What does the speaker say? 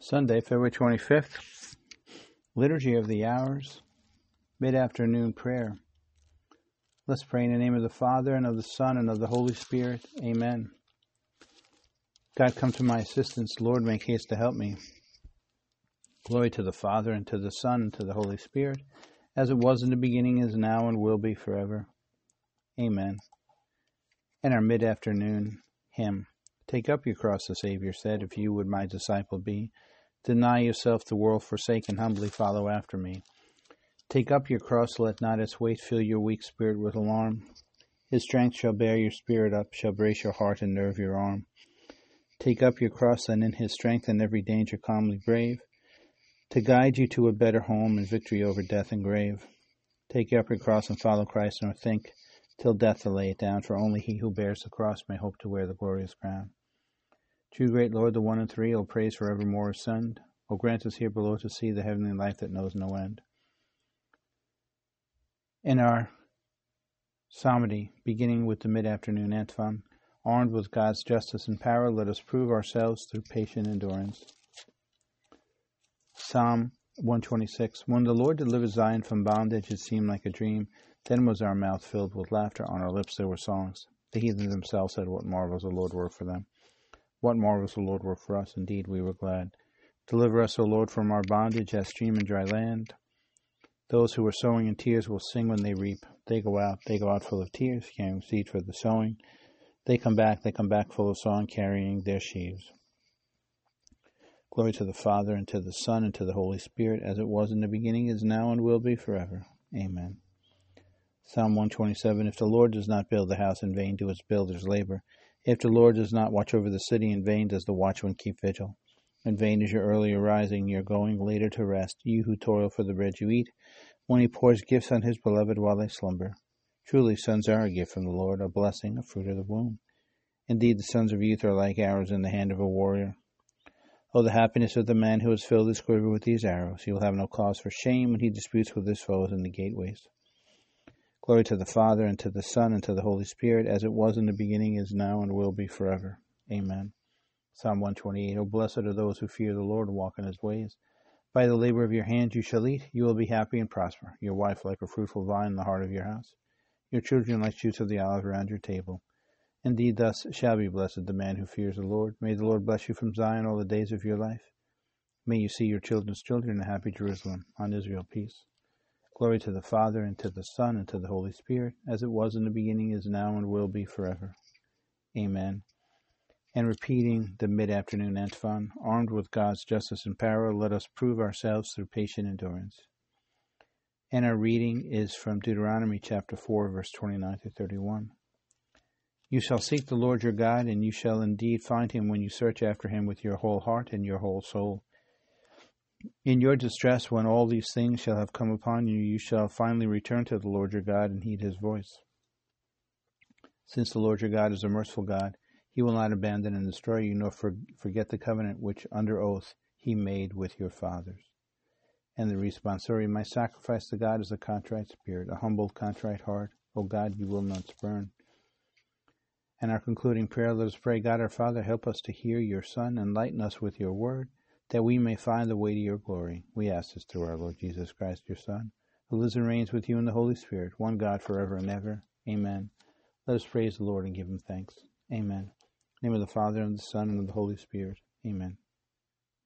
Sunday, February 25th, Liturgy of the Hours, mid afternoon prayer. Let's pray in the name of the Father, and of the Son, and of the Holy Spirit. Amen. God, come to my assistance. Lord, make haste to help me. Glory to the Father, and to the Son, and to the Holy Spirit, as it was in the beginning, is now, and will be forever. Amen. And our mid afternoon hymn. Take up your cross, the Savior said, if you would my disciple be. Deny yourself, the world forsake, and humbly follow after me. Take up your cross, let not its weight fill your weak spirit with alarm. His strength shall bear your spirit up, shall brace your heart and nerve your arm. Take up your cross, and in his strength in every danger calmly brave, to guide you to a better home and victory over death and grave. Take up your cross and follow Christ, nor think till death to lay it down, for only he who bears the cross may hope to wear the glorious crown. True great Lord, the one and three, O praise forevermore ascend. O grant us here below to see the heavenly life that knows no end. In our psalmody, beginning with the mid-afternoon antiphon, armed with God's justice and power, let us prove ourselves through patient endurance. Psalm 126. When the Lord delivered Zion from bondage, it seemed like a dream. Then was our mouth filled with laughter, on our lips there were songs. The heathen themselves said, What marvels the Lord worked for them. What marvels the Lord worked for us. Indeed, we were glad. Deliver us, O Lord, from our bondage as stream and dry land. Those who are sowing in tears will sing when they reap. They go out, they go out full of tears, carrying seed for the sowing. They come back, they come back full of song, carrying their sheaves. Glory to the Father, and to the Son, and to the Holy Spirit, as it was in the beginning, is now, and will be forever. Amen. Psalm 127 If the Lord does not build the house, in vain do its builders labor. If the Lord does not watch over the city, in vain does the watchman keep vigil. In vain is your early arising, your going later to rest, you who toil for the bread you eat, when he pours gifts on his beloved while they slumber. Truly, sons are a gift from the Lord, a blessing, a fruit of the womb. Indeed, the sons of youth are like arrows in the hand of a warrior. Oh, the happiness of the man who has filled his quiver with these arrows! He will have no cause for shame when he disputes with his foes in the gateways. Glory to the Father, and to the Son, and to the Holy Spirit, as it was in the beginning, is now, and will be forever. Amen. Psalm 128. O blessed are those who fear the Lord and walk in his ways. By the labor of your hands you shall eat. You will be happy and prosper. Your wife like a fruitful vine in the heart of your house. Your children like shoots of the olive around your table. Indeed, thus shall be blessed the man who fears the Lord. May the Lord bless you from Zion all the days of your life. May you see your children's children in happy Jerusalem. On Israel, peace. Glory to the Father, and to the Son, and to the Holy Spirit, as it was in the beginning, is now, and will be forever. Amen. And repeating the mid afternoon antiphon, armed with God's justice and power, let us prove ourselves through patient endurance. And our reading is from Deuteronomy chapter 4, verse 29 to 31. You shall seek the Lord your God, and you shall indeed find him when you search after him with your whole heart and your whole soul. In your distress, when all these things shall have come upon you, you shall finally return to the Lord your God and heed his voice. Since the Lord your God is a merciful God, he will not abandon and destroy you, nor forget the covenant which under oath he made with your fathers. And the responsory, my sacrifice to God is a contrite spirit, a humble, contrite heart. O God, you will not spurn. And our concluding prayer, let us pray, God our Father, help us to hear your Son, enlighten us with your word, that we may find the way to your glory. We ask this through our Lord Jesus Christ, your Son, who lives and reigns with you in the Holy Spirit, one God forever and ever. Amen. Let us praise the Lord and give him thanks. Amen. name of the Father, and the Son, and of the Holy Spirit. Amen.